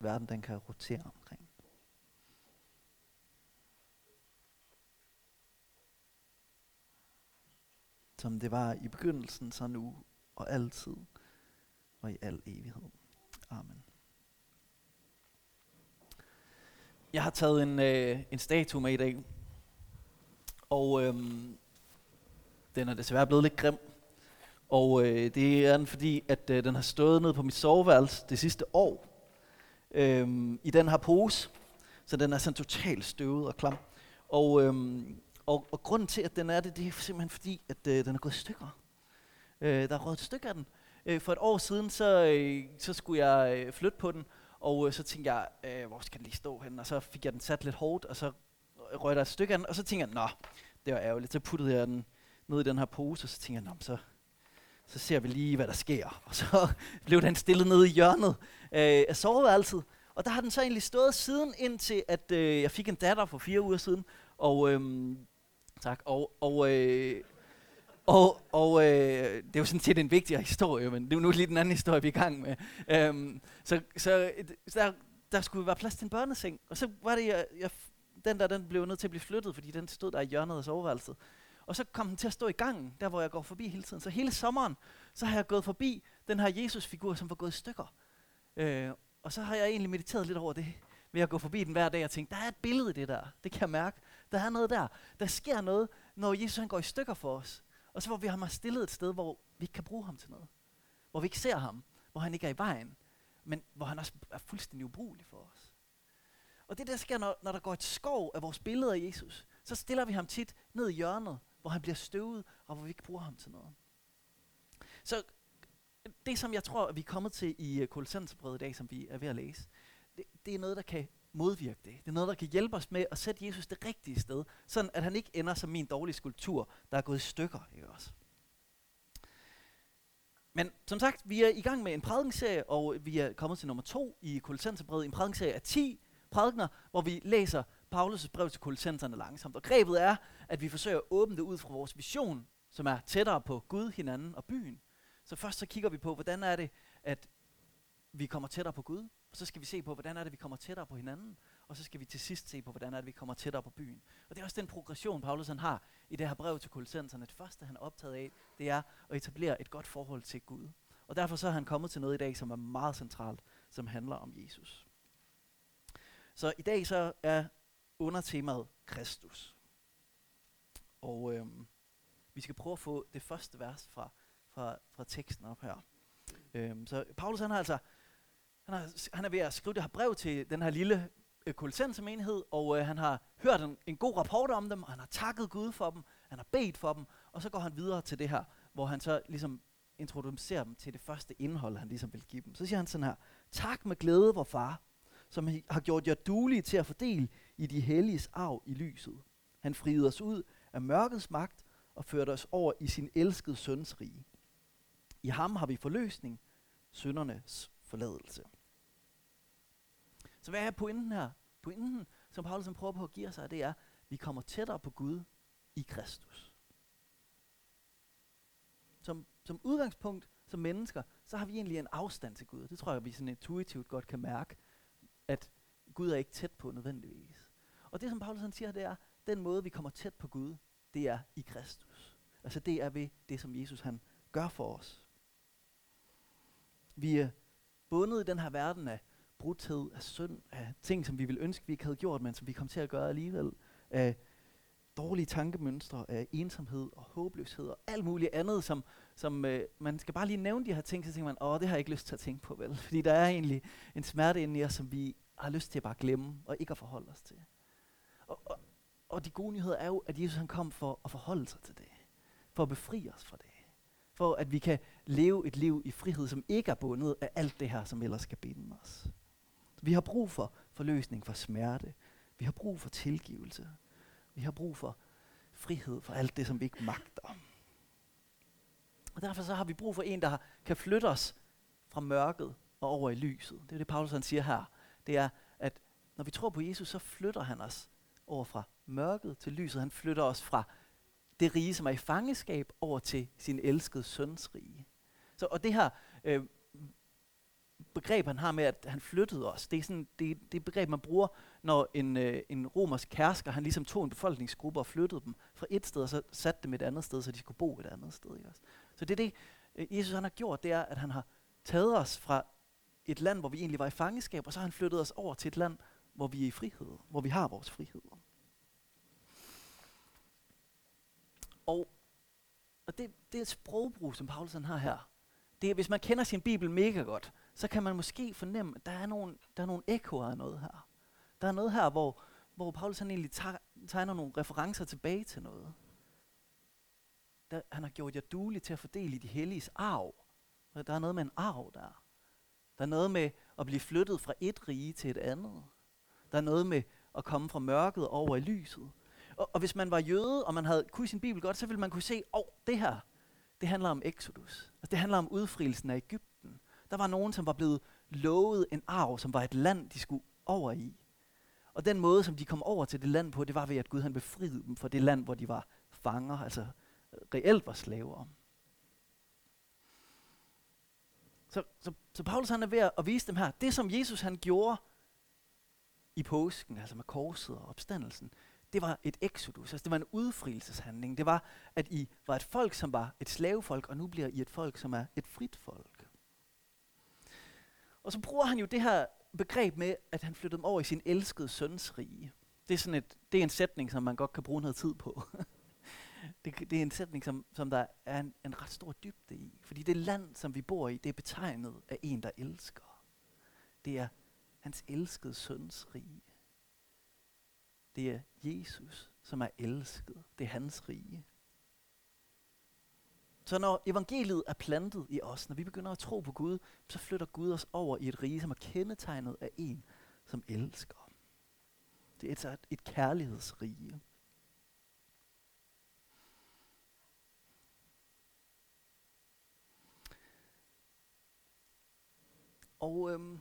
vores verden den kan rotere omkring. Som det var i begyndelsen, så nu og altid og i al evighed. Amen. Jeg har taget en, øh, en statue med i dag, og øhm, den er desværre blevet lidt grim. Og øh, det er den, fordi at øh, den har stået nede på mit soveværelse det sidste år. Øhm, I den her pose, så den er sådan totalt støvet og klam. Og, øhm, og, og grunden til, at den er det, det er simpelthen fordi, at øh, den er gået i stykker. Øh, der er røget et stykke af den. Øh, for et år siden, så, øh, så skulle jeg øh, flytte på den, og øh, så tænkte jeg, øh, hvor skal den lige stå hen? Og så fik jeg den sat lidt hårdt, og så røg der et stykke af den, og så tænkte jeg, nå, det var ærgerligt. Så puttede jeg den ned i den her pose, og så tænkte jeg, nå, så, så ser vi lige, hvad der sker. Og så blev den stillet ned i hjørnet øh, af soveværelset. Og der har den så egentlig stået siden, indtil at øh, jeg fik en datter for fire uger siden. Og, øh, tak, og, og øh, og, og øh, det er jo sådan set en vigtigere historie, men det er jo nu lige den anden historie, vi er i gang med. Øhm, så så der, der skulle være plads til en børneseng, og så var det, jeg, jeg, den der den blev nødt til at blive flyttet, fordi den stod der i hjørnet af soveværelset. Og så kom den til at stå i gangen, der hvor jeg går forbi hele tiden. Så hele sommeren, så har jeg gået forbi den her Jesus-figur, som var gået i stykker. Øh, og så har jeg egentlig mediteret lidt over det, ved at gå forbi den hver dag og tænke, der er et billede i det der. Det kan jeg mærke. Der er noget der. Der sker noget, når Jesus han går i stykker for os. Og så hvor vi har stillet et sted, hvor vi ikke kan bruge ham til noget. Hvor vi ikke ser ham. Hvor han ikke er i vejen. Men hvor han også er fuldstændig ubrugelig for os. Og det der sker, når, når der går et skov af vores billeder af Jesus, så stiller vi ham tit ned i hjørnet, hvor han bliver støvet, og hvor vi ikke bruger ham til noget. Så det, som jeg tror, vi er kommet til i øh, Kolossenserbrevet i dag, som vi er ved at læse, det, det er noget, der kan modvirke det. Det er noget, der kan hjælpe os med at sætte Jesus det rigtige sted, sådan at han ikke ender som min dårlige skulptur, der er gået i stykker. Ikke også? Men som sagt, vi er i gang med en prædikenserie, og vi er kommet til nummer to i Kolossenserbrevet, en prædikenserie af 10 prædikener, hvor vi læser Paulus' brev til kolossenserne langsomt. Og grebet er, at vi forsøger at åbne det ud fra vores vision, som er tættere på Gud, hinanden og byen. Så først så kigger vi på, hvordan er det, at vi kommer tættere på Gud, og så skal vi se på, hvordan er det, vi kommer tættere på hinanden, og så skal vi til sidst se på, hvordan er det, vi kommer tættere på byen. Og det er også den progression, Paulus han har i det her brev til kolossenserne. Det første, han er optaget af, det er at etablere et godt forhold til Gud. Og derfor så er han kommet til noget i dag, som er meget centralt, som handler om Jesus. Så i dag så er undertemaet Kristus. Og øhm, vi skal prøve at få det første vers fra, fra, fra teksten op her. Øhm, så Paulus han har altså han har, han er ved at skrive det her brev til den her lille øh, menighed, og øh, han har hørt en, en god rapport om dem, og han har takket Gud for dem, han har bedt for dem, og så går han videre til det her, hvor han så ligesom introducerer dem til det første indhold, han ligesom vil give dem. Så siger han sådan her, tak med glæde, vor far, som har gjort jer duelige til at fordele i de helliges arv i lyset. Han friede os ud af mørkets magt og førte os over i sin elskede søns rige. I ham har vi forløsning, søndernes forladelse. Så hvad er pointen her? Pointen, som Paulus prøver på at give sig, det er, at vi kommer tættere på Gud i Kristus. Som, som udgangspunkt, som mennesker, så har vi egentlig en afstand til Gud. Det tror jeg, vi sådan intuitivt godt kan mærke, at Gud er ikke tæt på nødvendigvis. Og det, som Paulus han siger, det er, den måde, vi kommer tæt på Gud, det er i Kristus. Altså det er ved det, som Jesus han gør for os. Vi er bundet i den her verden af brudthed, af synd, af ting, som vi ville ønske, vi ikke havde gjort, men som vi kom til at gøre alligevel, af dårlige tankemønstre, af ensomhed og håbløshed og alt muligt andet, som, som øh, man skal bare lige nævne de her ting, så tænker man, åh, det har jeg ikke lyst til at tænke på, vel? Fordi der er egentlig en smerte inde i os, som vi har lyst til at bare glemme og ikke at forholde os til. Og, og, og de gode nyheder er jo, at Jesus han kom for at forholde sig til det. For at befri os fra det. For at vi kan leve et liv i frihed, som ikke er bundet af alt det her, som ellers skal binde os. Vi har brug for forløsning for smerte. Vi har brug for tilgivelse. Vi har brug for frihed for alt det, som vi ikke magter. Og derfor så har vi brug for en, der kan flytte os fra mørket og over i lyset. Det er det, Paulus han siger her. Det er, at når vi tror på Jesus, så flytter han os over fra mørket til lyset. Han flytter os fra det rige, som er i fangeskab, over til sin elskede søns rige. Så, og det her øh, begreb, han har med, at han flyttede os, det er sådan, det, det begreb, man bruger, når en, øh, en romersk kærsker, han ligesom tog en befolkningsgruppe og flyttede dem fra et sted, og så satte dem et andet sted, så de skulle bo et andet sted. Ikke også? Så det er det, øh, Jesus han har gjort, det er, at han har taget os fra et land, hvor vi egentlig var i fangeskab, og så har han flyttet os over til et land, hvor vi er i frihed, hvor vi har vores frihed. Og, og det, det er et sprogbrug, som Paulus har her. Det er, hvis man kender sin bibel mega godt, så kan man måske fornemme, at der er nogle, der er nogle ekoer af noget her. Der er noget her, hvor, hvor Paulus han egentlig tegner nogle referencer tilbage til noget. Der, han har gjort jer duelige til at fordele i de helliges arv. Der er noget med en arv der. Der er noget med at blive flyttet fra et rige til et andet. Der er noget med at komme fra mørket over i lyset. Og, og hvis man var jøde, og man havde kunne sin bibel godt, så ville man kunne se, at oh, det her, det handler om Exodus. Altså, det handler om udfrielsen af Ægypten. Der var nogen, som var blevet lovet en arv, som var et land, de skulle over i. Og den måde, som de kom over til det land på, det var ved, at Gud han befriede dem fra det land, hvor de var fanger, altså reelt var slaver. Så, så, så Paulus han er ved at vise dem her, det som Jesus han gjorde i påsken, altså med korset og opstandelsen, det var et exodus, altså det var en udfrielseshandling. Det var, at I var et folk, som var et slavefolk, og nu bliver I et folk, som er et frit folk. Og så bruger han jo det her begreb med, at han flyttede dem over i sin elskede søns rige. Det er, sådan et, det er en sætning, som man godt kan bruge noget tid på. det, det er en sætning, som, som der er en, en ret stor dybde i. Fordi det land, som vi bor i, det er betegnet af en, der elsker. Det er hans elskede søns rige. Det er Jesus, som er elsket. Det er hans rige. Så når evangeliet er plantet i os, når vi begynder at tro på Gud, så flytter Gud os over i et rige, som er kendetegnet af en, som elsker. Det er et, et kærlighedsrige. Og øhm,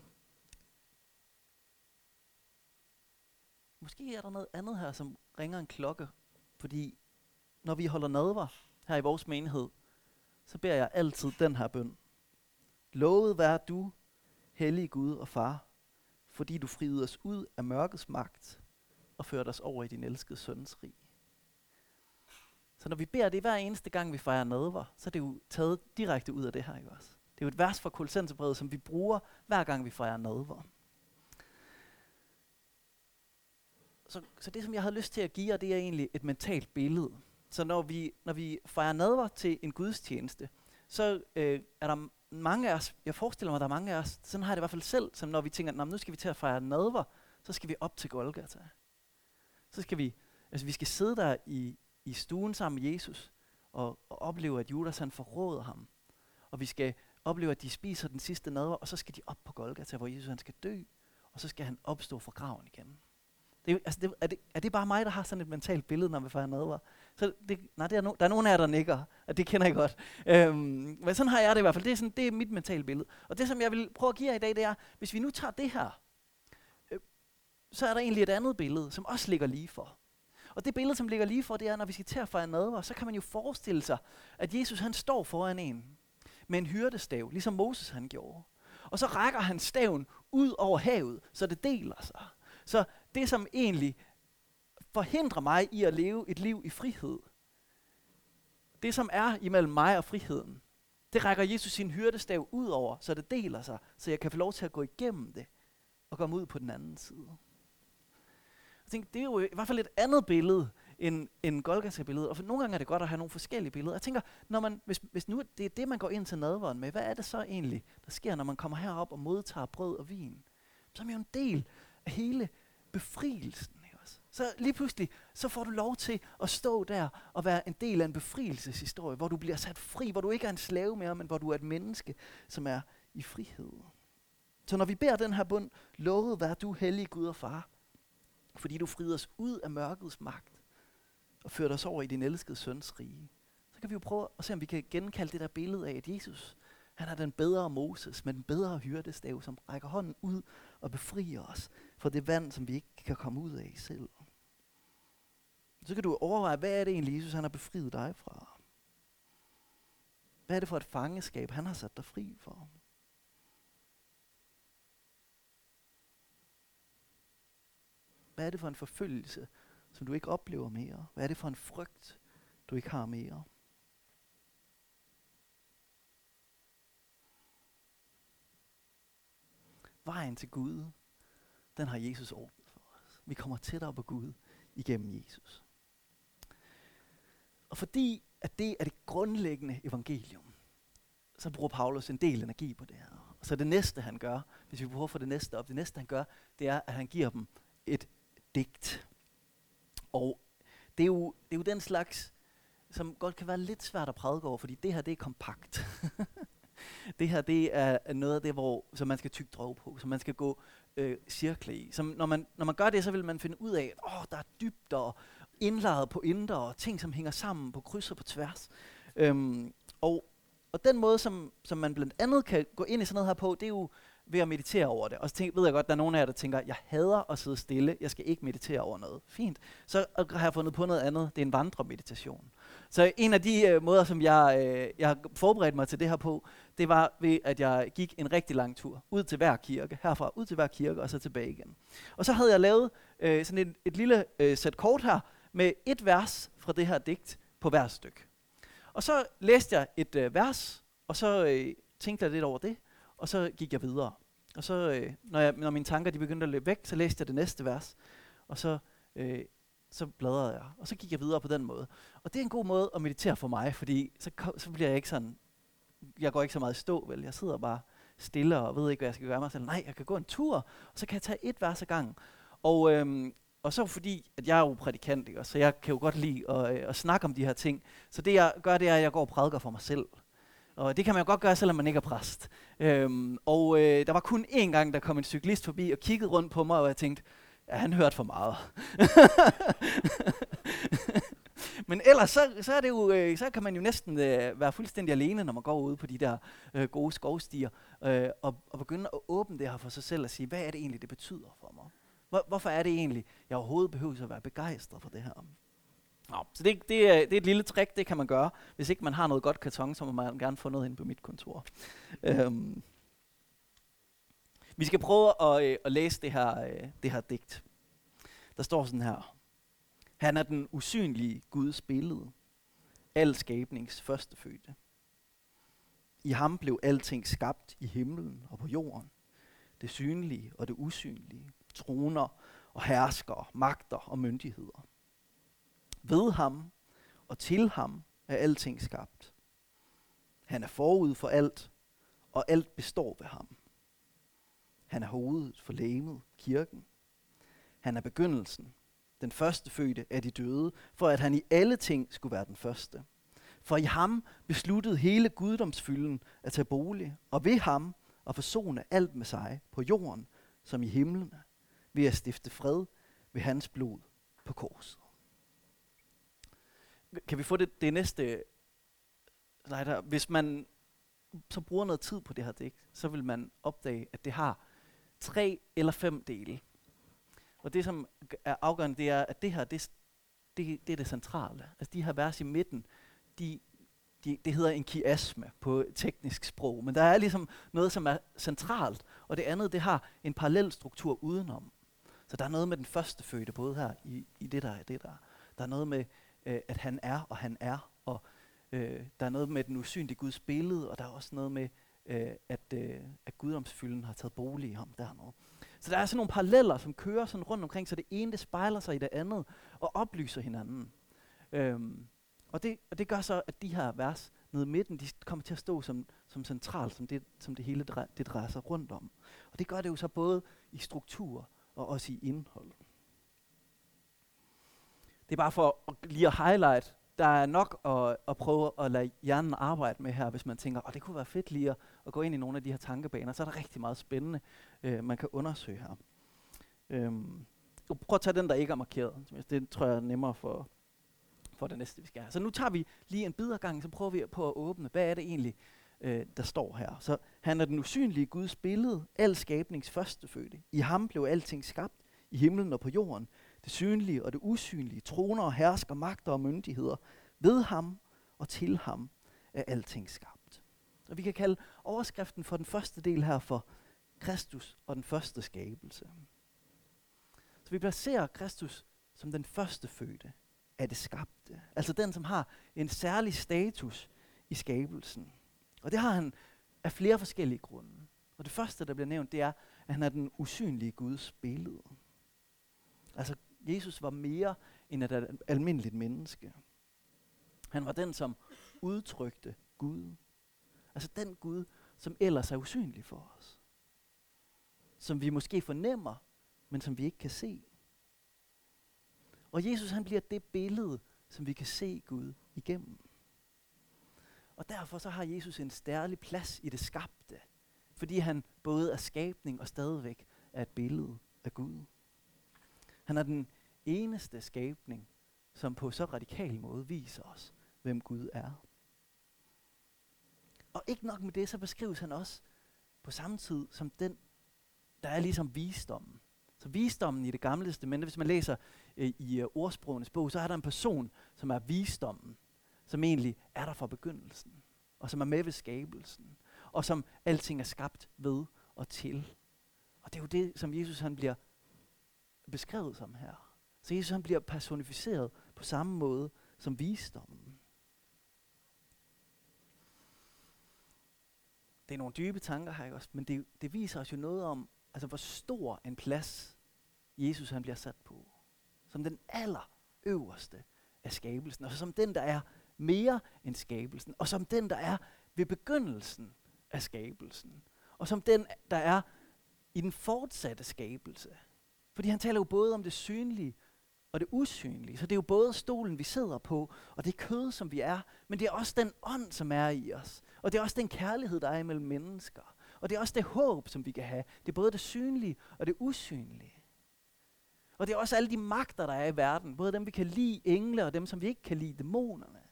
måske er der noget andet her, som ringer en klokke. Fordi når vi holder nadver her i vores menighed, så beder jeg altid den her bøn. Lovet vær du, hellige Gud og far, fordi du friede os ud af mørkets magt og førte os over i din elskede søns rig. Så når vi beder det hver eneste gang, vi fejrer nadver, så er det jo taget direkte ud af det her, ikke også? Det er jo et vers fra Kolossenserbrevet, som vi bruger hver gang, vi fejrer nadver. Så, så det, som jeg havde lyst til at give jer, det er egentlig et mentalt billede. Så når vi, når vi fejrer nadver til en gudstjeneste, så øh, er der mange af os, jeg forestiller mig, at der er mange af os, sådan har jeg det i hvert fald selv, som når vi tænker, nu skal vi til at fejre nadver, så skal vi op til Golgata. Så skal vi, altså vi skal sidde der i, i stuen sammen med Jesus, og, og opleve, at Judas han forråder ham. Og vi skal opleve, at de spiser den sidste nadver, og så skal de op på Golgata, hvor Jesus han skal dø, og så skal han opstå fra graven igen. Det, altså det, er, det, er det bare mig, der har sådan et mentalt billede, når vi fejrer nadver? Så det, nej, det er no, der er nogen af jer, der nikker, og det kender jeg godt. Øhm, men sådan har jeg det i hvert fald. Det er, sådan, det er mit mentale billede. Og det, som jeg vil prøve at give jer i dag, det er, hvis vi nu tager det her, øh, så er der egentlig et andet billede, som også ligger lige for. Og det billede, som ligger lige for, det er, når vi skal til at fejre nadver, så kan man jo forestille sig, at Jesus han står foran en med en hyrdestav, ligesom Moses han gjorde. Og så rækker han staven ud over havet, så det deler sig. Så det, som egentlig forhindrer mig i at leve et liv i frihed, det som er imellem mig og friheden, det rækker Jesus sin hyrdestav ud over, så det deler sig, så jeg kan få lov til at gå igennem det og komme ud på den anden side. Jeg tænker, det er jo i hvert fald et andet billede end, end Golgata-billedet. Og for nogle gange er det godt at have nogle forskellige billeder. Jeg tænker, når man, hvis, hvis nu det er det, man går ind til nadveren med, hvad er det så egentlig, der sker, når man kommer herop og modtager brød og vin? Så er man jo en del af hele befrielsen. Ikke også? Så lige pludselig, så får du lov til at stå der og være en del af en befrielseshistorie, hvor du bliver sat fri, hvor du ikke er en slave mere, men hvor du er et menneske, som er i frihed. Så når vi beder den her bund, lovet vær du hellig Gud og far, fordi du frider os ud af mørkets magt og fører os over i din elskede søns rige. Så kan vi jo prøve at se, om vi kan genkalde det der billede af, at Jesus, han er den bedre Moses, med den bedre hyrdestav, som rækker hånden ud og befrier os for det vand, som vi ikke kan komme ud af selv. Så kan du overveje, hvad er det egentlig, Jesus han har befriet dig fra? Hvad er det for et fangeskab, han har sat dig fri for? Hvad er det for en forfølgelse, som du ikke oplever mere? Hvad er det for en frygt, du ikke har mere? Vejen til Gud den har Jesus ordnet for os. Vi kommer tættere på Gud igennem Jesus. Og fordi at det er det grundlæggende evangelium, så bruger Paulus en del energi på det her. Og så det næste, han gør, hvis vi prøver for det næste op, det næste, han gør, det er, at han giver dem et digt. Og det er jo, det er jo den slags, som godt kan være lidt svært at prædike over, fordi det her, det er kompakt. det her, det er noget af det, hvor, som man skal tygge drog på, som man skal gå øh, cirkle i. Som, når, man, når man gør det, så vil man finde ud af, at åh, der er dybder og indlaget på indre, og ting, som hænger sammen på kryds og på tværs. Øhm, og, og den måde, som, som man blandt andet kan gå ind i sådan noget her på, det er jo ved at meditere over det. Og så tænker, ved jeg godt, der er nogen af jer, der tænker, jeg hader at sidde stille, jeg skal ikke meditere over noget. Fint. Så har jeg fundet på noget andet, det er en vandremeditation. Så en af de øh, måder, som jeg, øh, jeg har forberedt mig til det her på, det var ved, at jeg gik en rigtig lang tur ud til hver kirke, herfra ud til hver kirke, og så tilbage igen. Og så havde jeg lavet øh, sådan et, et lille øh, sæt kort her, med et vers fra det her digt på hver stykke. Og så læste jeg et øh, vers, og så øh, tænkte jeg lidt over det, og så gik jeg videre. Og så, øh, når, jeg, når mine tanker de begyndte at løbe væk, så læste jeg det næste vers, og så, øh, så bladrede jeg, og så gik jeg videre på den måde. Og det er en god måde at meditere for mig, fordi så, så bliver jeg ikke sådan, jeg går ikke så meget i stå, vel? Jeg sidder bare stille og ved ikke, hvad jeg skal gøre mig selv. Nej, jeg kan gå en tur, og så kan jeg tage et vers ad gangen. Og, øhm, og så fordi, at jeg er jo prædikant, ikke? så jeg kan jo godt lide at, øh, at snakke om de her ting. Så det jeg gør, det er, at jeg går og prædiker for mig selv. Og det kan man jo godt gøre, selvom man ikke er præst. Øhm, og øh, der var kun én gang, der kom en cyklist forbi og kiggede rundt på mig, og jeg tænkte, ja, han hørte for meget. Men ellers så, så, er det jo, øh, så kan man jo næsten øh, være fuldstændig alene, når man går ud på de der øh, gode skovstier, øh, og, og begynde at åbne det her for sig selv og sige, hvad er det egentlig, det betyder for mig? Hvor, hvorfor er det egentlig, jeg overhovedet behøver at være begejstret for det her? Nå, så det, det, er, det er et lille trick, det kan man gøre. Hvis ikke man har noget godt karton, så må man gerne få noget ind på mit kontor. øhm. Vi skal prøve at, øh, at læse det her, øh, det her digt. Der står sådan her. Han er den usynlige Guds billede. Al skabnings førstefødte. I ham blev alting skabt i himlen og på jorden. Det synlige og det usynlige. Troner og hersker, magter og myndigheder. Ved ham og til ham er alting skabt. Han er forud for alt, og alt består ved ham. Han er hovedet for lægemet, kirken. Han er begyndelsen, den første fødte af de døde, for at han i alle ting skulle være den første. For i ham besluttede hele guddomsfylden at tage bolig, og ved ham at forsone alt med sig på jorden som i himlen, ved at stifte fred ved hans blod på korset. Kan vi få det, det næste slide Hvis man så bruger noget tid på det her digt, så vil man opdage, at det har tre eller fem dele. Og det, som er afgørende, det er, at det her, det, det, det er det centrale. Altså de her vers i midten, de, de, det hedder en kiasme på teknisk sprog, men der er ligesom noget, som er centralt, og det andet, det har en parallel struktur udenom. Så der er noget med den første fødte, både her i, i det der og det der. Der er noget med, øh, at han er, og han er, og øh, der er noget med den usynlige Guds billede, og der er også noget med, øh, at, øh, at guddomsfylden har taget bolig i ham dernede. Så der er sådan nogle paralleller, som kører sådan rundt omkring, så det ene det spejler sig i det andet, og oplyser hinanden. Øhm, og, det, og det gør så, at de her vers nede i midten, de kommer til at stå som, som centralt, som det, som det hele drej, det drejer sig rundt om. Og det gør det jo så både i struktur og også i indhold. Det er bare for at, lige at highlight, der er nok at, at prøve at lade hjernen arbejde med her, hvis man tænker, at det kunne være fedt lige at, at gå ind i nogle af de her tankebaner, så er der rigtig meget spændende, øh, man kan undersøge her. Øhm, prøv at tage den, der ikke er markeret. Det tror jeg er nemmere for, for det næste, vi skal have. Så nu tager vi lige en bid gang, så prøver vi på at åbne, hvad er det egentlig, øh, der står her. Så han er den usynlige Guds billede, al skabnings førstefødte. I ham blev alting skabt, i himlen og på jorden. Det synlige og det usynlige, troner og hersker, magter og myndigheder. Ved ham og til ham er alting skabt. Og vi kan kalde overskriften for den første del her for Kristus og den første skabelse. Så vi placerer Kristus som den første fødte af det skabte. Altså den, som har en særlig status i skabelsen. Og det har han af flere forskellige grunde. Og det første, der bliver nævnt, det er, at han er den usynlige Guds billede. Altså, Jesus var mere end et almindeligt menneske. Han var den, som udtrykte Gud. Altså den Gud, som ellers er usynlig for os. Som vi måske fornemmer, men som vi ikke kan se. Og Jesus han bliver det billede, som vi kan se Gud igennem. Og derfor så har Jesus en stærlig plads i det skabte, fordi han både er skabning og stadigvæk er et billede af Gud. Han er den eneste skabning, som på så radikal måde viser os, hvem Gud er. Og ikke nok med det, så beskrives han også på samme tid som den, der er ligesom visdommen. Så visdommen i det gamle testamente, hvis man læser øh, i øh, ordsprogenes bog, så er der en person, som er visdommen, som egentlig er der fra begyndelsen, og som er med ved skabelsen, og som alting er skabt ved og til. Og det er jo det, som Jesus han bliver beskrevet som her. Så Jesus han bliver personificeret på samme måde som visdommen. Det er nogle dybe tanker her, ikke også, men det, det viser os jo noget om, altså hvor stor en plads Jesus han bliver sat på. Som den aller øverste af skabelsen, og som den, der er mere end skabelsen, og som den, der er ved begyndelsen af skabelsen, og som den, der er i den fortsatte skabelse. Fordi han taler jo både om det synlige og det usynlige. Så det er jo både stolen, vi sidder på, og det kød, som vi er, men det er også den ånd, som er i os. Og det er også den kærlighed, der er imellem mennesker. Og det er også det håb, som vi kan have. Det er både det synlige og det usynlige. Og det er også alle de magter, der er i verden. Både dem, vi kan lide, engle, og dem, som vi ikke kan lide, dæmonerne.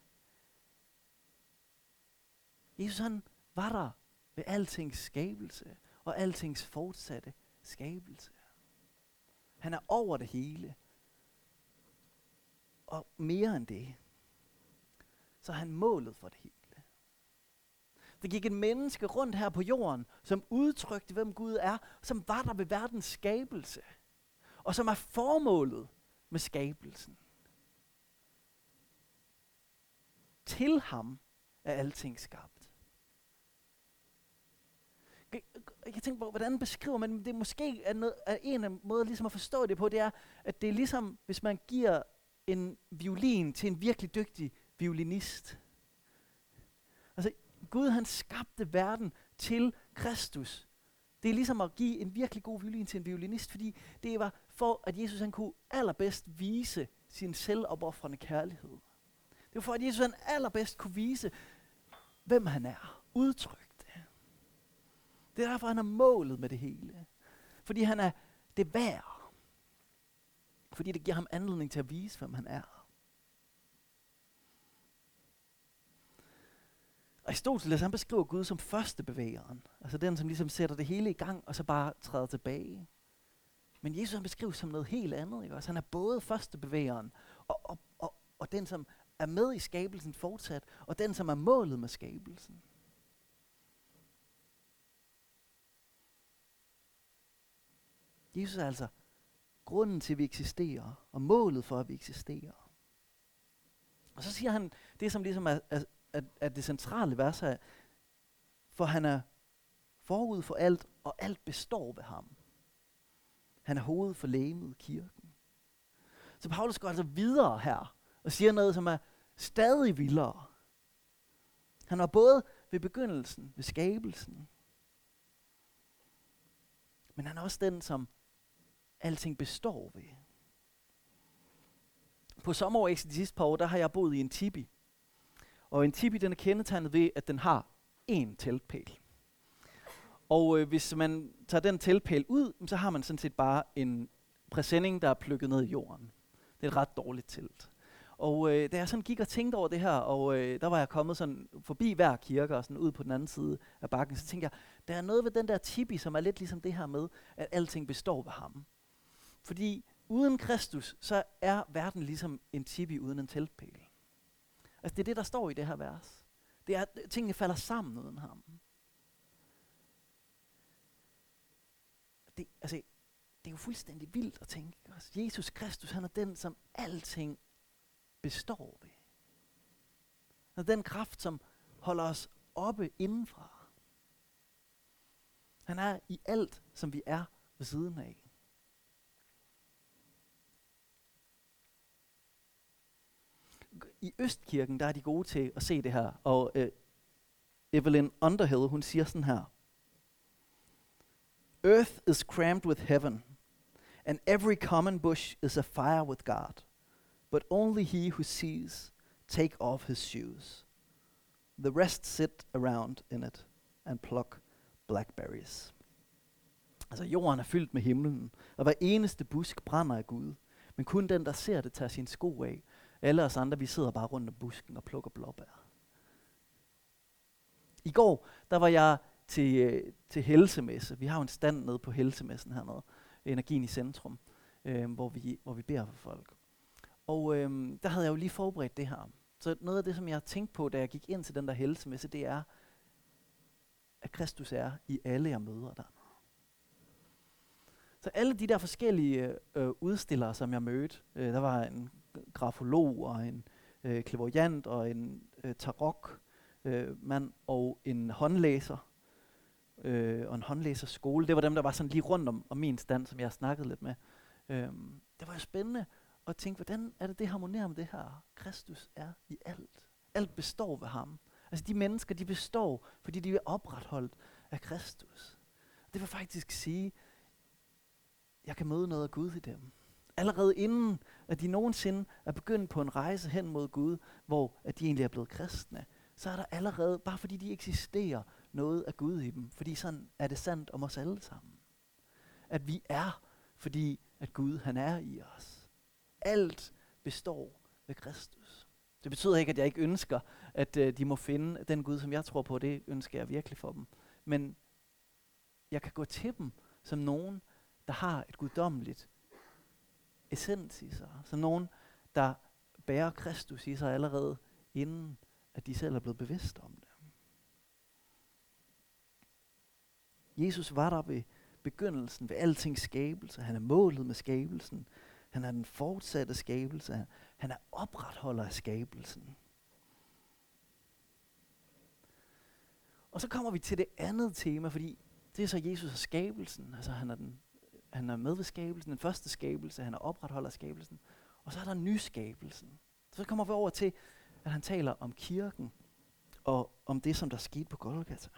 Jesus han var der ved altings skabelse og altings fortsatte skabelse. Han er over det hele. Og mere end det, så er han målet for det hele. Der gik en menneske rundt her på jorden, som udtrykte, hvem Gud er, som var der ved verdens skabelse, og som er formålet med skabelsen. Til ham er alting skabt. Jeg tænker på, hvordan beskriver man det? Måske er, noget, er en af måder ligesom at forstå det på, det er, at det er ligesom, hvis man giver en violin til en virkelig dygtig violinist. Altså, Gud han skabte verden til Kristus. Det er ligesom at give en virkelig god violin til en violinist, fordi det var for, at Jesus han kunne allerbedst vise sin selvopoffrende kærlighed. Det var for, at Jesus han allerbedst kunne vise, hvem han er. Udtryk det. Er derfor, han er målet med det hele. Fordi han er det værd. Fordi det giver ham anledning til at vise, hvem han er. Aristoteles han beskriver Gud som første bevægeren. Altså den, som ligesom sætter det hele i gang, og så bare træder tilbage. Men Jesus han beskrives som noget helt andet. Ikke? Altså, han er både første bevægeren, og, og, og, og den, som er med i skabelsen fortsat, og den, som er målet med skabelsen. Jesus er altså grunden til, at vi eksisterer, og målet for, at vi eksisterer. Og så siger han det, som ligesom er, er, er, er det centrale vers her, for han er forud for alt, og alt består ved ham. Han er hovedet for lægemet kirken. Så Paulus går altså videre her, og siger noget, som er stadig vildere. Han var både ved begyndelsen, ved skabelsen, men han er også den, som alting består ved. På sommerår de sidste par år, der har jeg boet i en tipi. Og en tipi, den er kendetegnet ved, at den har én teltpæl. Og øh, hvis man tager den teltpæl ud, så har man sådan set bare en præsending, der er plukket ned i jorden. Det er et ret dårligt telt. Og øh, da jeg sådan gik og tænkte over det her, og øh, der var jeg kommet sådan forbi hver kirke og sådan ud på den anden side af bakken, så tænkte jeg, der er noget ved den der tipi, som er lidt ligesom det her med, at alting består ved ham. Fordi uden Kristus, så er verden ligesom en tipi uden en teltpæl. Altså det er det, der står i det her vers. Det er, at tingene falder sammen uden ham. Det, altså, det er jo fuldstændig vildt at tænke. Altså, Jesus Kristus, han er den, som alting består ved. Han er den kraft, som holder os oppe indenfra. Han er i alt, som vi er ved siden af. I Østkirken, der er de gode til at se det her, og øh, Evelyn Underhill, hun siger sådan her. Earth is crammed with heaven, and every common bush is afire with God. But only he who sees take off his shoes. The rest sit around in it and pluck blackberries. Altså jorden er fyldt med himlen, og hver eneste busk brænder af Gud. Men kun den, der ser det, tager sin sko af. Alle os andre, vi sidder bare rundt om busken og plukker blåbær. I går, der var jeg til, øh, til helsemesse. Vi har jo en stand nede på helsemessen hernede, Energien i Centrum, øh, hvor, vi, hvor vi beder for folk. Og øh, der havde jeg jo lige forberedt det her. Så noget af det, som jeg har tænkt på, da jeg gik ind til den der helsemesse, det er, at Kristus er i alle, jeg møder der. Så alle de der forskellige øh, udstillere, som jeg mødte, øh, der var en grafolog og en øh, klevoriant og en øh, tarok øh, mand og en håndlæser øh, og en håndlæserskole. Det var dem, der var sådan lige rundt om, om min stand, som jeg snakkede lidt med. Øh, det var jo spændende at tænke, hvordan er det, det harmonerer med det her? Kristus er i alt. Alt består ved ham. Altså de mennesker, de består, fordi de er opretholdt af Kristus. Det vil faktisk sige, jeg kan møde noget af Gud i dem. Allerede inden, at de nogensinde er begyndt på en rejse hen mod Gud, hvor at de egentlig er blevet kristne, så er der allerede, bare fordi de eksisterer, noget af Gud i dem. Fordi sådan er det sandt om os alle sammen. At vi er, fordi at Gud han er i os. Alt består ved Kristus. Det betyder ikke, at jeg ikke ønsker, at øh, de må finde den Gud, som jeg tror på. Det ønsker jeg virkelig for dem. Men jeg kan gå til dem som nogen, der har et guddommeligt essens i sig. Som nogen, der bærer Kristus i sig allerede, inden at de selv er blevet bevidst om det. Jesus var der ved begyndelsen, ved alting skabelse. Han er målet med skabelsen. Han er den fortsatte skabelse. Han er opretholder af skabelsen. Og så kommer vi til det andet tema, fordi det er så Jesus og skabelsen. Altså han er, den, han er med ved skabelsen, den første skabelse, han er opretholder skabelsen. Og så er der nyskabelsen. Så kommer vi over til, at han taler om kirken og om det, som der skete på Golgata.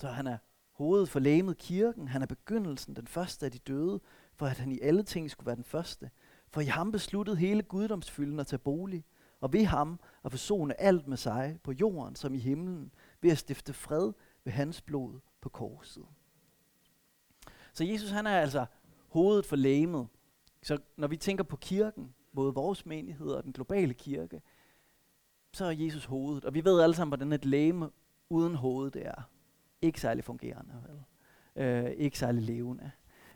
Så han er hovedet for læmet kirken, han er begyndelsen, den første af de døde, for at han i alle ting skulle være den første. For i ham besluttede hele guddomsfylden at tage bolig, og ved ham at forsone alt med sig, på jorden som i himlen, ved at stifte fred ved hans blod på korset. Så Jesus han er altså hovedet for lægemet. Så når vi tænker på kirken, både vores menighed og den globale kirke, så er Jesus hovedet. Og vi ved alle sammen, hvordan et læme uden hoved det er. Ikke særlig fungerende, vel? Øh, ikke særlig levende.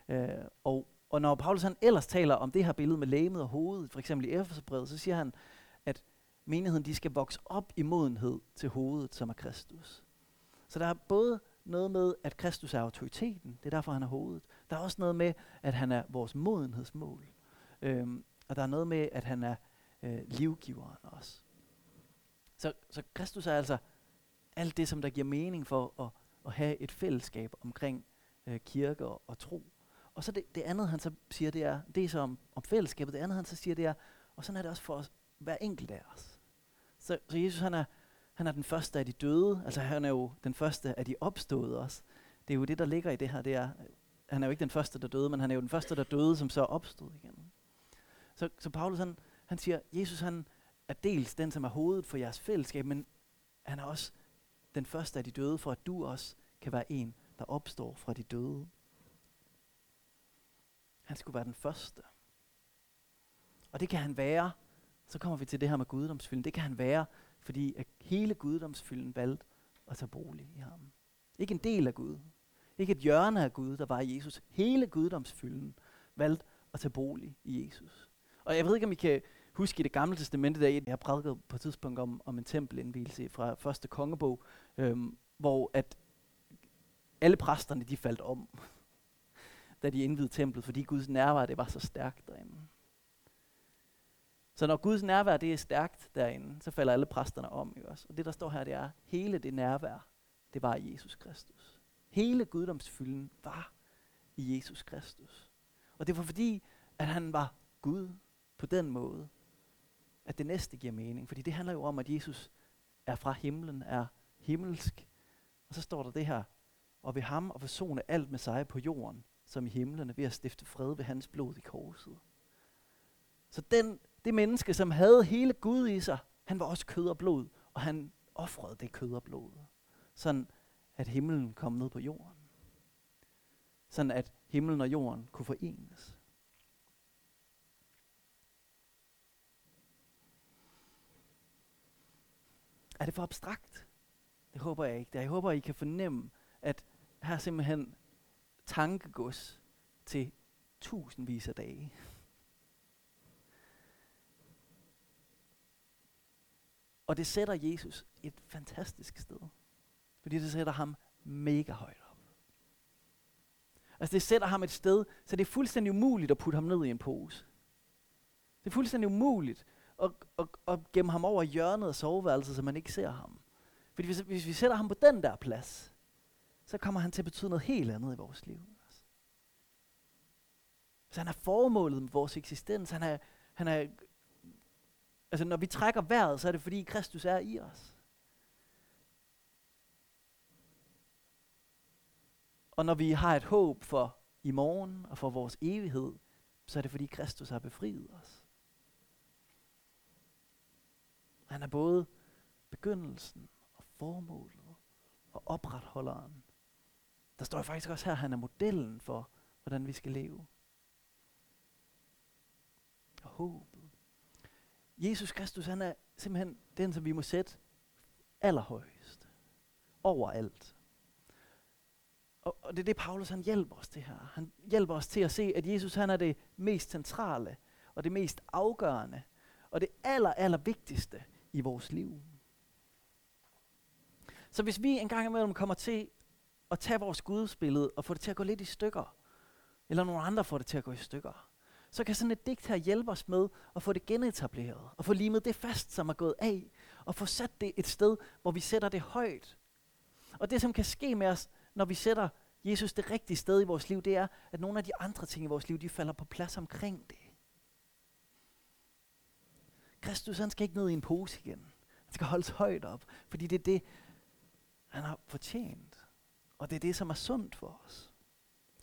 Øh, og, og når Paulus han ellers taler om det her billede med lægemet og hovedet, for eksempel i Efeserbrevet, så siger han, at menigheden de skal vokse op i modenhed til hovedet, som er Kristus. Så der er både noget med, at Kristus er autoriteten, det er derfor han er hovedet. Der er også noget med, at han er vores modenhedsmål. Øhm, og der er noget med, at han er øh, livgiveren også. Så, så Kristus er altså alt det, som der giver mening for at, at have et fællesskab omkring øh, kirke og, og tro. Og så det, det andet, han så siger, det er, det er så om, om fællesskabet. Det andet, han så siger, det er, og sådan er det også for os, hver enkelt af os. Så, så Jesus, han er, han er den første af de døde, altså han er jo den første af de opståede også. Det er jo det, der ligger i det her, det er, han er jo ikke den første, der døde, men han er jo den første, der døde, som så opstod igen. Så, så Paulus, han, han siger, Jesus han er dels den, som er hovedet for jeres fællesskab, men han er også den første af de døde, for at du også kan være en, der opstår fra de døde. Han skulle være den første. Og det kan han være, så kommer vi til det her med guddomsfylden, det kan han være, fordi at hele guddomsfylden valgte at tage bolig i ham. Ikke en del af Gud, ikke et hjørne af Gud, der var i Jesus. Hele guddomsfylden valgte at tage bolig i Jesus. Og jeg ved ikke, om I kan huske i det gamle testamente, der jeg har prædiket på et tidspunkt om, om en tempelindvielse fra første kongebog, øhm, hvor at alle præsterne de faldt om. da de indvidede templet, fordi Guds nærvær det var så stærkt derinde. Så når Guds nærvær det er stærkt derinde, så falder alle præsterne om. Ikke også? Og det der står her, det er, hele det nærvær, det var i Jesus Kristus. Hele guddomsfylden var i Jesus Kristus. Og det var fordi, at han var Gud på den måde, at det næste giver mening. Fordi det handler jo om, at Jesus er fra himlen, er himmelsk. Og så står der det her, og ved ham og forsone alt med sig på jorden, som i himlene, ved at stifte fred ved hans blod i korset. Så den, det menneske, som havde hele Gud i sig, han var også kød og blod, og han offrede det kød og blod. Sådan at himlen kom ned på jorden. Sådan at himlen og jorden kunne forenes. Er det for abstrakt? Det håber jeg ikke. Jeg håber, I kan fornemme, at her er simpelthen tankegods til tusindvis af dage. Og det sætter Jesus et fantastisk sted. Fordi det sætter ham mega højt op. Altså det sætter ham et sted, så det er fuldstændig umuligt at putte ham ned i en pose. Det er fuldstændig umuligt at, at, at gemme ham over hjørnet af soveværelset, så man ikke ser ham. Fordi hvis, hvis vi sætter ham på den der plads, så kommer han til at betyde noget helt andet i vores liv. Så han er formålet med vores eksistens. Han er, han er, altså når vi trækker vejret, så er det fordi Kristus er i os. Og når vi har et håb for i morgen og for vores evighed, så er det fordi Kristus har befriet os. Han er både begyndelsen og formålet og opretholderen. Der står faktisk også her, at han er modellen for, hvordan vi skal leve. Og håb. Jesus Kristus, han er simpelthen den, som vi må sætte allerhøjest. Overalt. Og, og det er det, Paulus han hjælper os til her. Han hjælper os til at se, at Jesus han er det mest centrale, og det mest afgørende, og det aller, aller vigtigste i vores liv. Så hvis vi en gang imellem kommer til at tage vores gudsbillede og få det til at gå lidt i stykker, eller nogle andre får det til at gå i stykker, så kan sådan et digt her hjælpe os med at få det genetableret, og få limet det fast, som er gået af, og få sat det et sted, hvor vi sætter det højt. Og det, som kan ske med os, når vi sætter Jesus det rigtige sted i vores liv, det er, at nogle af de andre ting i vores liv, de falder på plads omkring det. Kristus, han skal ikke ned i en pose igen. Han skal holdes højt op, fordi det er det, han har fortjent. Og det er det, som er sundt for os.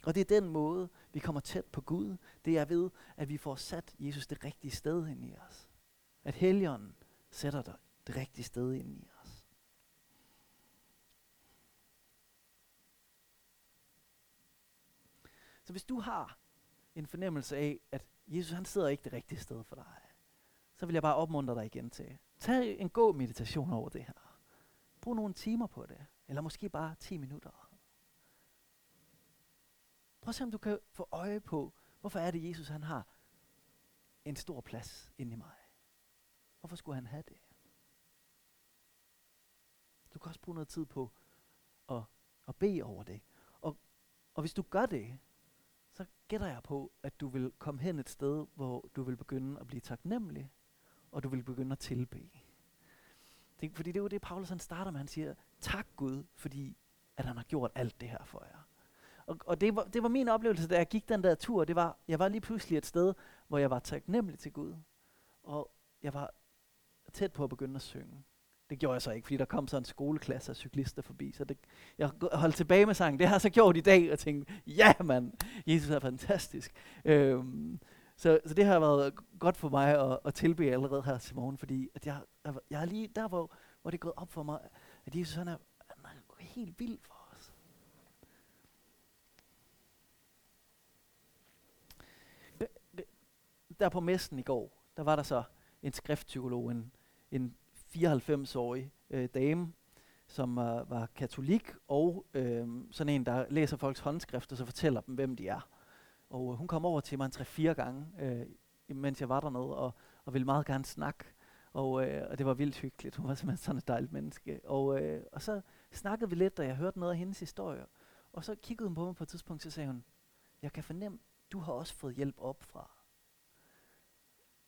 Og det er den måde, vi kommer tæt på Gud. Det er ved, at vi får sat Jesus det rigtige sted ind i os. At Helligånden sætter dig det rigtige sted ind i os. Så hvis du har en fornemmelse af, at Jesus han sidder ikke det rigtige sted for dig, så vil jeg bare opmuntre dig igen til, tag en god meditation over det her. Brug nogle timer på det, eller måske bare 10 minutter. Prøv at se, om du kan få øje på, hvorfor er det, Jesus han har en stor plads inde i mig. Hvorfor skulle han have det? Du kan også bruge noget tid på at, at bede over det. Og, og hvis du gør det, så gætter jeg på, at du vil komme hen et sted, hvor du vil begynde at blive taknemmelig, og du vil begynde at tilbe. Det, fordi det er jo det, Paulus han starter med. Han siger, tak Gud, fordi at han har gjort alt det her for jer. Og, og det, var, det var min oplevelse, da jeg gik den der tur. Det var, jeg var lige pludselig et sted, hvor jeg var taknemmelig til Gud. Og jeg var tæt på at begynde at synge. Det gjorde jeg så ikke, fordi der kom så en skoleklasse af cyklister forbi. Så det, jeg holdt tilbage med sangen. Det har jeg så gjort i dag, og tænkte, ja mand, Jesus er fantastisk. Øhm, så, så det har været godt for mig at, at tilbe allerede her til morgen, fordi at jeg, jeg er lige der, hvor, hvor det er gået op for mig, at Jesus han er, han er helt vild for os. Der på messen i går, der var der så en skriftpsykolog, en, en 94-årig øh, dame, som øh, var katolik, og øh, sådan en, der læser folks håndskrifter, så fortæller dem, hvem de er. Og øh, hun kom over til mig en tre-fire gange, øh, mens jeg var dernede, og, og ville meget gerne snakke. Og, øh, og det var vildt hyggeligt. Hun var simpelthen sådan et dejligt menneske. Og, øh, og så snakkede vi lidt, og jeg hørte noget af hendes historie. Og så kiggede hun på mig på et tidspunkt, så sagde hun, jeg kan fornemme, du har også fået hjælp op fra.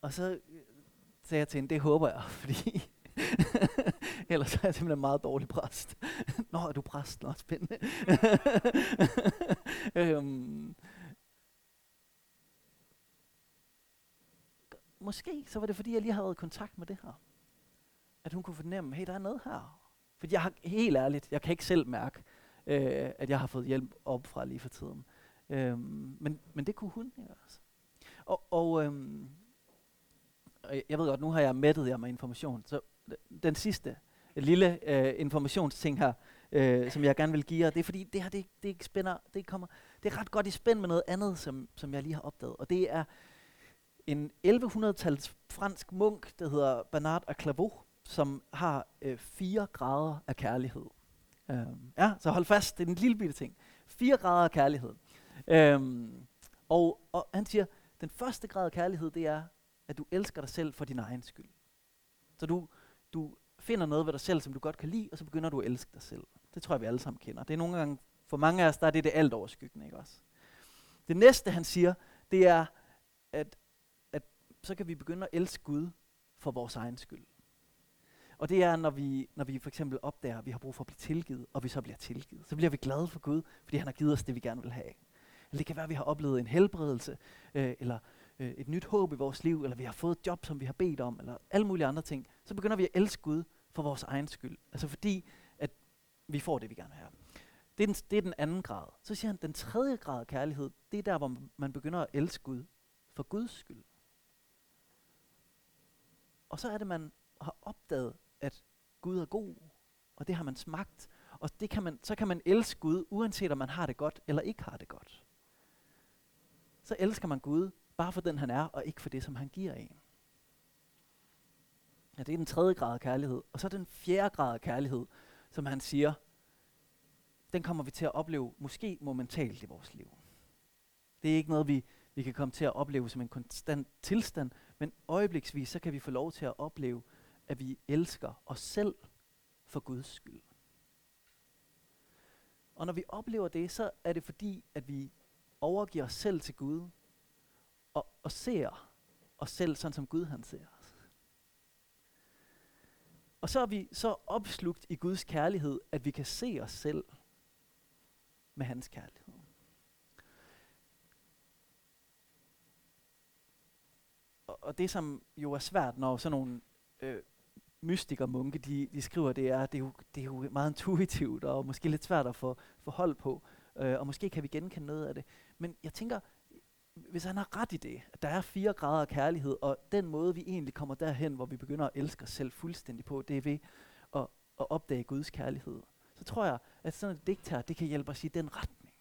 Og så øh, sagde jeg til hende, det håber jeg, fordi ellers er jeg simpelthen en meget dårlig præst. Nå, er du præst? Nå, spændende. øhm, måske så var det fordi, jeg lige havde været i kontakt med det her. At hun kunne fornemme, hey, der er noget her. For jeg har helt ærligt, jeg kan ikke selv mærke, øh, at jeg har fået hjælp op fra lige for tiden. Øhm, men, men det kunne hun ikke også. Og, og øhm, jeg ved godt, nu har jeg mættet jer med information, så den sidste lille øh, informationsting her, øh, som jeg gerne vil give jer, det er fordi, det her, det, det spænder, det kommer, det er ret godt i spænd med noget andet, som, som jeg lige har opdaget, og det er en 1100-tals fransk munk, der hedder Bernard af Clairvaux, som har øh, fire grader af kærlighed. Øhm, ja, så hold fast, det er en lille bitte ting. Fire grader af kærlighed. Øhm, og, og han siger, den første grad af kærlighed, det er, at du elsker dig selv for din egen skyld. Så du, du finder noget ved dig selv, som du godt kan lide, og så begynder du at elske dig selv. Det tror jeg, vi alle sammen kender. Det er nogle gange, for mange af os, der er det det alt overskyggende, ikke også? Det næste, han siger, det er, at, at så kan vi begynde at elske Gud for vores egen skyld. Og det er, når vi, når vi for eksempel opdager, at vi har brug for at blive tilgivet, og vi så bliver tilgivet. Så bliver vi glade for Gud, fordi han har givet os det, vi gerne vil have. Eller det kan være, at vi har oplevet en helbredelse, øh, eller øh, et nyt håb i vores liv, eller vi har fået et job, som vi har bedt om, eller alle mulige andre ting. Så begynder vi at elske Gud for vores egen skyld. Altså fordi, at vi får det, vi gerne vil have. Det er, den, det er den anden grad. Så siger han, den tredje grad af kærlighed, det er der, hvor man begynder at elske Gud for Guds skyld. Og så er det, man har opdaget, at Gud er god, og det har man smagt, og det kan man, så kan man elske Gud, uanset om man har det godt eller ikke har det godt. Så elsker man Gud, bare for den han er, og ikke for det, som han giver en. Ja, det er den tredje grad af kærlighed. Og så den fjerde grad af kærlighed, som han siger, den kommer vi til at opleve måske momentalt i vores liv. Det er ikke noget, vi, vi kan komme til at opleve som en konstant tilstand, men øjebliksvis, så kan vi få lov til at opleve, at vi elsker os selv for Guds skyld. Og når vi oplever det, så er det fordi, at vi overgiver os selv til Gud, og, og ser os selv sådan, som Gud han ser os. Og så er vi så opslugt i Guds kærlighed, at vi kan se os selv med hans kærlighed. Og, og det, som jo er svært, når sådan nogle øh, mystikermunke, de, de skriver, det er, det er, jo, det er jo meget intuitivt, og måske lidt svært at få, få hold på. Øh, og måske kan vi genkende noget af det. Men jeg tænker, hvis han har ret i det, at der er fire grader af kærlighed, og den måde, vi egentlig kommer derhen, hvor vi begynder at elske os selv fuldstændig på, det er ved at, at opdage Guds kærlighed. Så tror jeg, at sådan et digt her, det kan hjælpe os i den retning.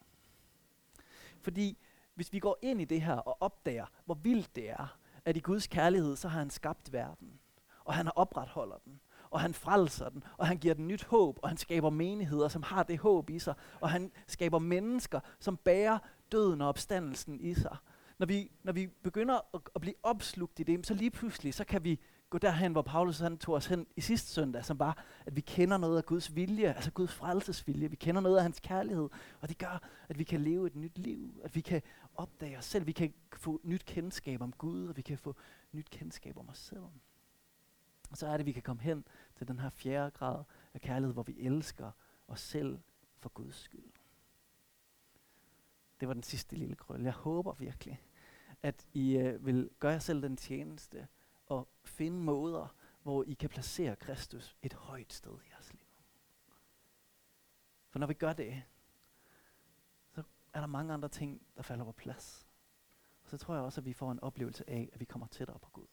Fordi hvis vi går ind i det her og opdager, hvor vildt det er, at i Guds kærlighed, så har han skabt verden, og han opretholder den, og han frelser den, og han giver den nyt håb, og han skaber menigheder, som har det håb i sig, og han skaber mennesker, som bærer døden og opstandelsen i sig. Når vi, når vi begynder at, at blive opslugt i det, så lige pludselig, så kan vi gå derhen, hvor Paulus han tog os hen i sidste søndag, som var, at vi kender noget af Guds vilje, altså Guds frelsesvilje. Vi kender noget af hans kærlighed, og det gør, at vi kan leve et nyt liv, at vi kan opdage os selv, vi kan få nyt kendskab om Gud, og vi kan få nyt kendskab om os selv. Og så er det, at vi kan komme hen til den her fjerde grad af kærlighed, hvor vi elsker os selv for Guds skyld. Det var den sidste lille krølle. Jeg håber virkelig, at I øh, vil gøre jer selv den tjeneste og finde måder, hvor I kan placere Kristus et højt sted i jeres liv. For når vi gør det, så er der mange andre ting, der falder på plads. Og så tror jeg også, at vi får en oplevelse af, at vi kommer tættere på Gud.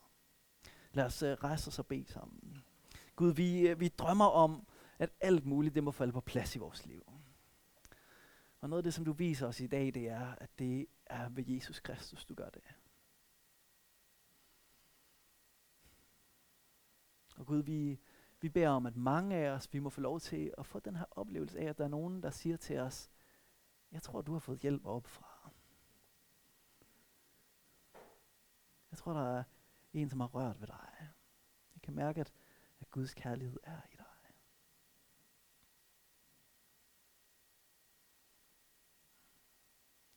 Lad os øh, rejse os og bede sammen. Gud, vi, øh, vi drømmer om, at alt muligt det må falde på plads i vores liv. Og noget af det, som du viser os i dag, det er, at det er ved Jesus Kristus, du gør det. Og Gud, vi, vi beder om, at mange af os, vi må få lov til at få den her oplevelse af, at der er nogen, der siger til os, jeg tror, du har fået hjælp opfra. Jeg tror, der er en, som har rørt ved dig. Jeg kan mærke, at, at Guds kærlighed er i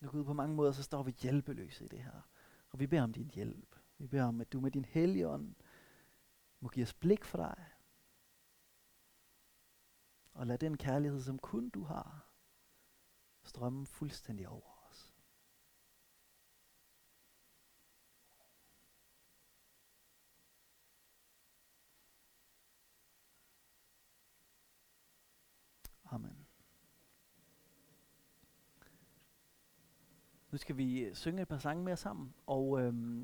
Og Gud, på mange måder, så står vi hjælpeløse i det her. Og vi beder om din hjælp. Vi beder om, at du med din hellige ånd må give os blik for dig. Og lad den kærlighed, som kun du har, strømme fuldstændig over os. Amen. Nu skal vi øh, synge et par sange mere sammen, og øhm,